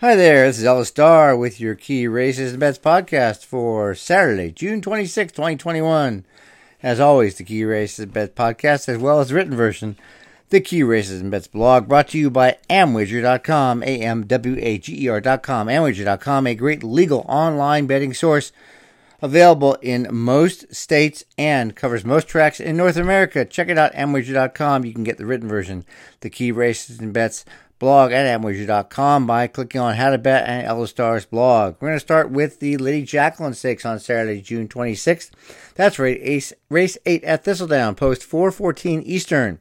Hi there, this is Ellis Starr with your Key Races and Bets podcast for Saturday, June 26, 2021. As always, the Key Races and Bets podcast, as well as the written version, the Key Races and Bets blog, brought to you by Amwager.com, A-M-W-A-G-E-R.com, Amwager.com, a great legal online betting source available in most states and covers most tracks in North America. Check it out, Amwager.com. You can get the written version, the Key Races and Bets blog at Amwager.com by clicking on How to Bet and Ellis Starr's blog. We're going to start with the Lady Jacqueline Stakes on Saturday, June 26th. That's race, race 8 at Thistledown, post 414 Eastern.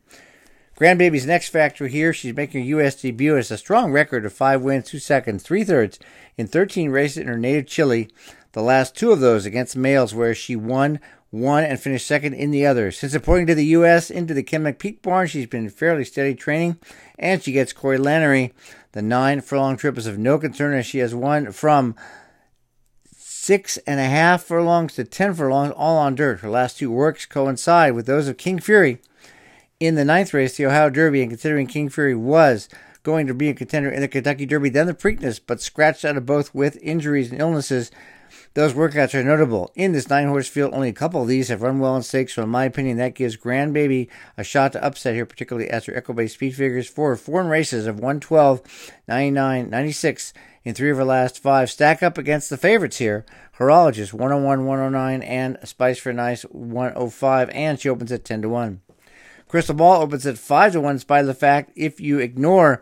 Grandbaby's next factor here. She's making her U.S. debut. Has a strong record of five wins, two seconds, three thirds in 13 races in her native Chile. The last two of those against males, where she won one and finished second in the other. Since reporting to the U.S. into the Kim Peak barn, she's been fairly steady training, and she gets Corey Lanerie. The nine furlong trip is of no concern as she has won from six and a half furlongs to ten furlongs, all on dirt. Her last two works coincide with those of King Fury in the ninth race, the Ohio Derby, and considering King Fury was going to be a contender in the Kentucky Derby, then the Preakness, but scratched out of both with injuries and illnesses. Those workouts are notable. In this nine horse field, only a couple of these have run well in stakes, so in my opinion, that gives Grandbaby a shot to upset here, particularly as her Equibase speed figures for foreign races of 112, 99, 96 in three of her last five stack up against the favorites here. Horologist 101, 109, and Spice Is Nice 105, and she opens at 10 to 1. Crystal Ball opens at 5 to 1, in spite of the fact if you ignore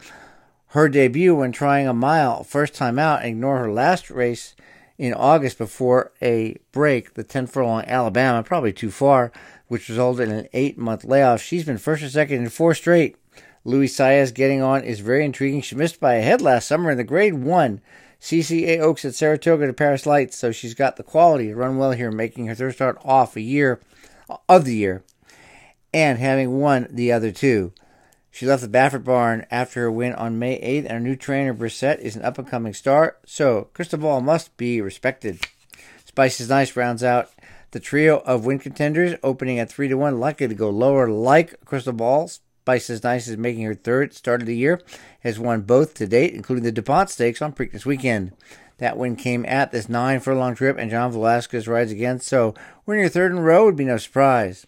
her debut when trying a mile first time out, ignore her last race in August before a break, the 10 furlong Alabama, probably too far, which resulted in an eight month layoff. She's been first or second in four straight. Luis Saez getting on is very intriguing. She missed by a head last summer in the grade one CCA Oaks at Saratoga to Paris Lights, so she's got the quality to run well here, making her third start off a year of the year and having won the other two. She left the Baffert barn after her win on May 8th, and her new trainer, Brissette, is an up and coming star, so Crystal Ball must be respected. Spice Is Nice rounds out the trio of win contenders, opening at 3 to 1, likely to go lower like Crystal Ball. Spice Is Nice is making her third start of the year, has won both to date, including the DuPont Stakes on Preakness weekend. That win came at this nine furlong trip, and John Velazquez rides again, so winning your third in a row would be no surprise.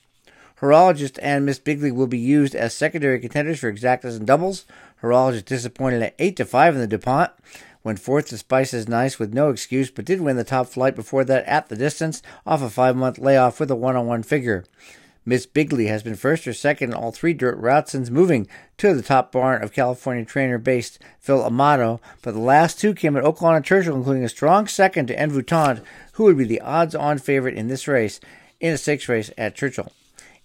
Horologist and Miss Bigley will be used as secondary contenders for exactas and doubles. Horologist disappointed at 8 to 5 in the DuPont. Went fourth to Spice Is Nice with no excuse, but did win the top flight before that at the distance off a five month layoff with a one on one figure. Miss Bigley has been first or second in all three dirt routes since moving to the top barn of California trainer based Phil D'Amato, but the last two came at Oaklawn and Churchill, including a strong second to Envoûtant, who would be the odds on favorite in this race in a six race at Churchill.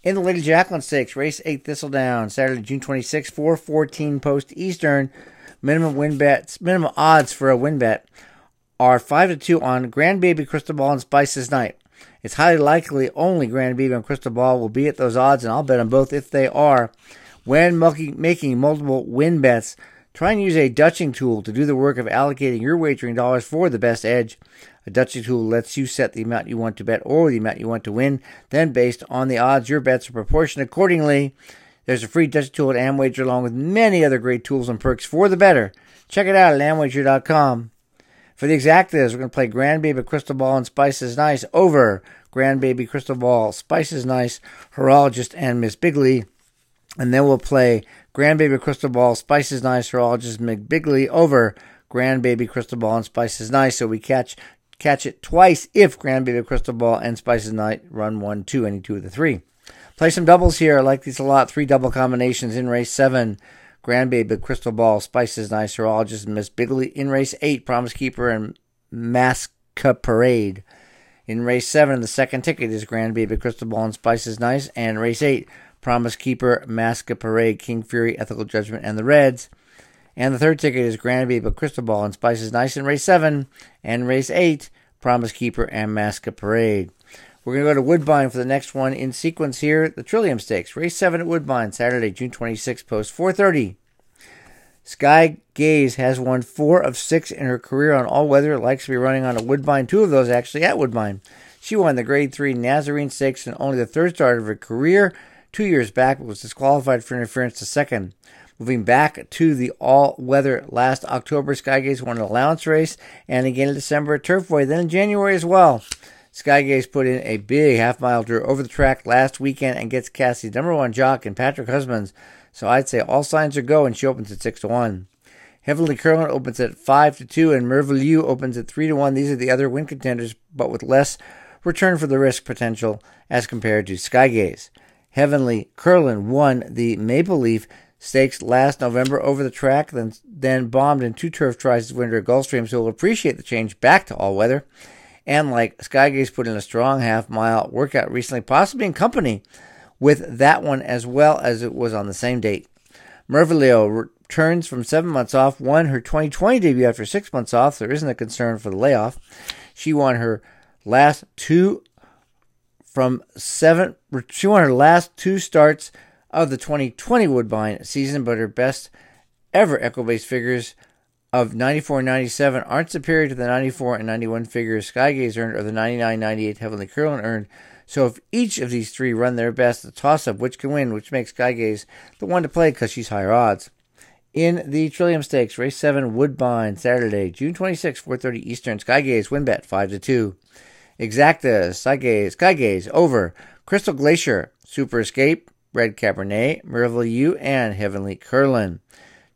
In the Lady Jacqueline Stakes, race 8 Thistledown, Saturday, June 26, 414 post Eastern. Minimum win bets, minimum odds for a win bet are 5 to 2 on Grandbaby Crystal Ball and Spice Is Nice. It's highly likely only Grandbaby and Crystal Ball will be at those odds, and I'll bet on both if they are. When making multiple win bets, try and use a Dutching tool to do the work of allocating your wagering dollars for the best edge. A Dutching tool lets you set the amount you want to bet or the amount you want to win. Then, based on the odds, your bets are proportioned accordingly. There's a free Dutching tool at Amwager along with many other great tools and perks for the better. Check it out at amwager.com. For the exactas, we're going to play Grandbaby Crystal Ball and Spice Is Nice over Grandbaby Crystal Ball, Spice Is Nice, Horologist, and Miss Bigley. And then we'll play Grandbaby Crystal Ball, Spice Is Nice, Horologist, Miss Bigley over Grandbaby Crystal Ball and Spice Is Nice. So we catch catch it twice if Grandbaby Crystal Ball and Spice Is Nice run one, two, any two of the three. Play some doubles here. I like these a lot. Three double combinations in race seven. Grandbaby, Crystal Ball, Spice Is Nice, Horologist, Miss Bigley. In race eight, Promise Keeper and Masqueparade. In race seven, the second ticket is Grandbaby, Crystal Ball, and Spice Is Nice. And race eight, Promise Keeper, Masqueparade, King Fury, Ethical Judgment, and the Reds. And the third ticket is Granby, but Crystal Ball, and Spice Is Nice in race seven. And race eight, Promise Keeper and Masqueparade. We're going to go to Woodbine for the next one in sequence here. The Trillium Stakes, race 7 at Woodbine, Saturday, June 26, post 4.30. Sky Gaze has won four of six in her career on all weather. Likes to be running on a Woodbine, two of those actually at Woodbine. She won the Grade 3 Mazarine Stakes and only the third start of her career two years back, but was disqualified for interference to second. Moving back to the all weather last October, Skygaze won an allowance race and again in December at Turfway, then in January as well. Skygaze put in a big half mile draw over the track last weekend and gets Cassie's number one jock and Patrick Husbands. So I'd say all signs are go and she opens at six to one. Heavenly Curlin opens at five to two and Merveilleux opens at three to one. These are the other win contenders, but with less return for the risk potential as compared to Skygaze. Heavenly Curlin won the Maple Leaf Stakes last November over the track, then then bombed in two turf tries this winter at Gulfstream, so we'll appreciate the change back to all weather. And like Skygaze put in a strong half mile workout recently, possibly in company with that one as well as it was on the same date. Merveilleux returns from seven months off, won her 2020 debut after six months off. There isn't a concern for the layoff. She won her last two from seven. She won her last two starts of the 2020 Woodbine season, but her best ever Equibase figures of 94 and 97 aren't superior to the 94 and 91 figures Skygaze earned or the 99 98 Heavenly Curlin earned. So if each of these three run their best, the toss up which can win, which makes Skygaze the one to play because she's higher odds. In the Trillium Stakes, race 7 Woodbine, Saturday, June 26, 4.30 Eastern, Skygaze, win bet 5 to 2. Exacta, Skygaze, Skygaze, over, Crystal Glacier, Super Escape, Red Cabernet, Merveilleux, and Heavenly Curlin.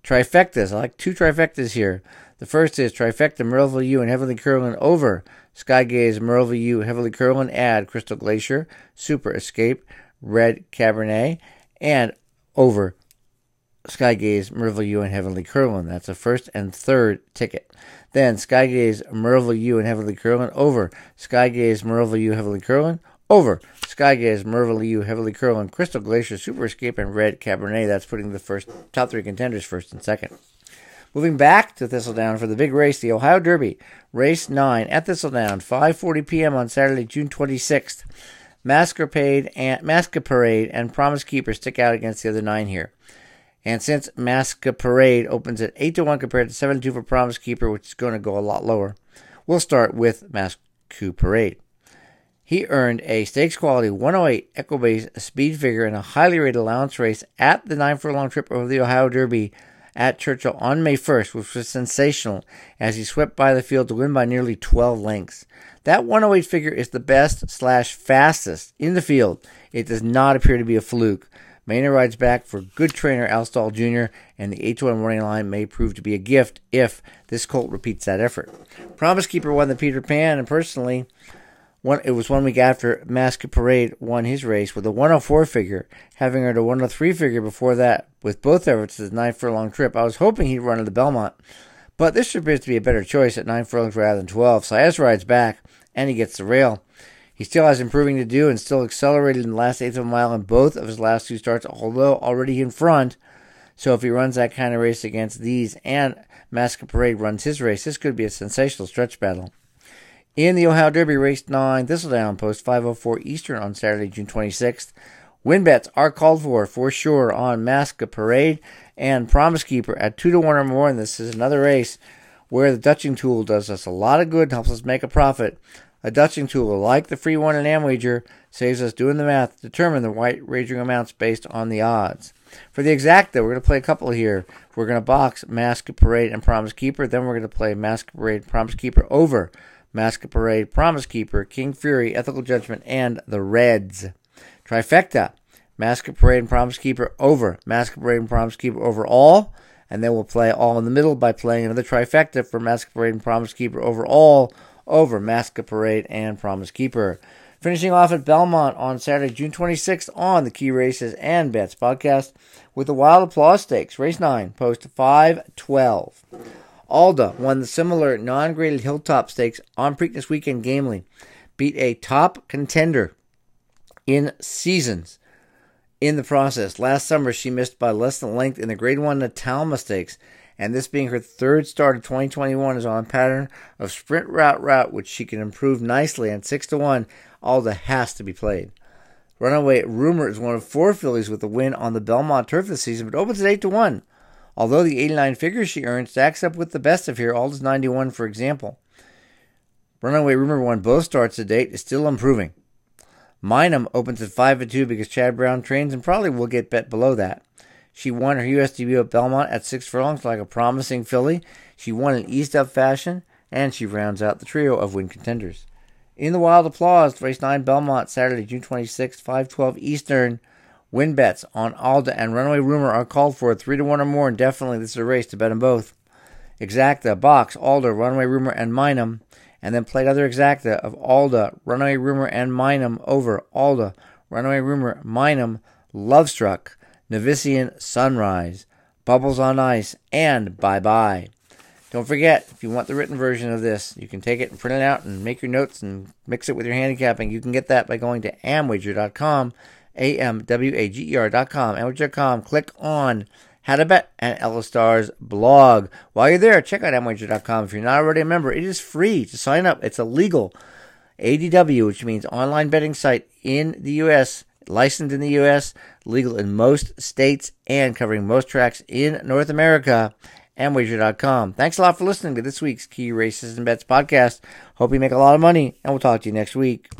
Trifectas. I like two trifectas here. The first is Trifecta, Merveilleux, and Heavenly Curlin over Skygaze, Merveilleux, Heavenly Curlin, add Crystal Glacier, Super Escape, Red Cabernet, and over Skygaze, Merveilleux, and Heavenly Curlin. That's a first and third ticket. Then Skygaze, Merveilleux, and Heavenly Curlin over Skygaze, Merveilleux, Heavenly Curlin over Skygaze, Merveilleux, Heavenly Curlin, Crystal Glacier, Super Escape, and Red Cabernet. That's putting the first top three contenders first and second. Moving back to Thistledown for the big race, the Ohio Derby, race 9 at Thistledown, 5:40 p.m. on Saturday, June 26th. Masqueparade and Masqueparade and Promise Keeper stick out against the other nine here. And since Masqueparade opens at 8 to 1 compared to 7 to 2 for Promise Keeper, which is going to go a lot lower, we'll start with Masqueparade. He earned a stakes quality 108 Equibase speed figure in a highly rated allowance race at the nine furlong trip over the Ohio Derby at Churchill on May 1st, which was sensational as he swept by the field to win by nearly 12 lengths. That 108 figure is the best slash fastest in the field. It does not appear to be a fluke. Maynard rides back for good trainer Al Stall Jr., and the 8 to 1 running line may prove to be a gift if this colt repeats that effort. Promise Keeper won the Peter Pan, and personally, one, it was one week after Masqueparade won his race with a 104 figure, having earned a 103 figure before that with both efforts at the nine furlong trip. I was hoping he'd run at the Belmont, but this appears to be a better choice at nine furlongs rather than 12. Saez rides back and he gets the rail. He still has improving to do and still accelerated in the last eighth of a mile in both of his last two starts, although already in front. So if he runs that kind of race against these and Masqueparade runs his race, this could be a sensational stretch battle. In the Ohio Derby, race 9, Thistledown, post 504 Eastern on Saturday, June 26th. Win bets are called for, for sure, on Masqueparade and Promise Keeper at 2 to 1 or more. And this is another race where the Dutching tool does us a lot of good, helps us make a profit. A Dutching tool, like the free one and Amwager, saves us doing the math, to determine the right wagering amounts based on the odds. For the exacta, we're going to play a couple here. We're going to box Masqueparade and Promise Keeper. Then we're going to play Masqueparade, Promise Keeper over Masqueparade, Promise Keeper, King Fury, Ethical Judgment, and the Reds. Trifecta, Masqueparade and Promise Keeper over, Masqueparade and Promise Keeper over all, and then we'll play all in the middle by playing another trifecta for Masqueparade and Promise Keeper over all, over Masqueparade and Promise Keeper. Finishing off at Belmont on Saturday, June 26th on the Key Races and Bets podcast with the Wild Applause Stakes, race 9, post 512. Alda won the similar non graded Hilltop Stakes on Preakness Weekend Gamely, beat a top contender in seasons in the process. Last summer, she missed by less than length in the Grade 1 Natalma Stakes, and this being her third start of 2021 is on a pattern of sprint route route, which she can improve nicely. And 6 to 1, Alda has to be played. Runaway Rumor is one of four fillies with a win on the Belmont turf this season, but opens at 8 to 1. Although the 89 figures she earned stacks up with the best of here, Alda's 91 for example. Runaway Rumor won both starts to date, is still improving. Minum opens at 5 2 because Chad Brown trains and probably will get bet below that. She won her U.S. debut at Belmont at six furlongs like a promising filly. She won in East Up fashion, and she rounds out the trio of win contenders. In the Wild Applause, race 9 Belmont, Saturday, June 26th, 512 Eastern. Win bets on Alda and Runaway Rumor are called for 3 to 1 or more, and definitely this is a race to bet them both. Exacta, Box, Alda, Runaway Rumor, and Minum. And then played other Exacta of Alda, Runaway Rumor, and Minum over Alda, Runaway Rumor, Minum, Lovestruck, Novician Sunrise, Bubbles on Ice, and Bye Bye. Don't forget, if you want the written version of this, you can take it and print it out and make your notes and mix it with your handicapping. You can get that by going to amwager.com, A-M-W-A-G-E-R.com, amwager.com. Click on How to Bet and Ellis Starr's blog. While you're there, check out amwager.com. If you're not already a member, it is free to sign up. It's a legal ADW, which means online betting site in the U.S., licensed in the U.S., legal in most states, and covering most tracks in North America amwager.com. Thanks a lot for listening to this week's Key Races and Bets podcast. Hope you make a lot of money, and we'll talk to you next week.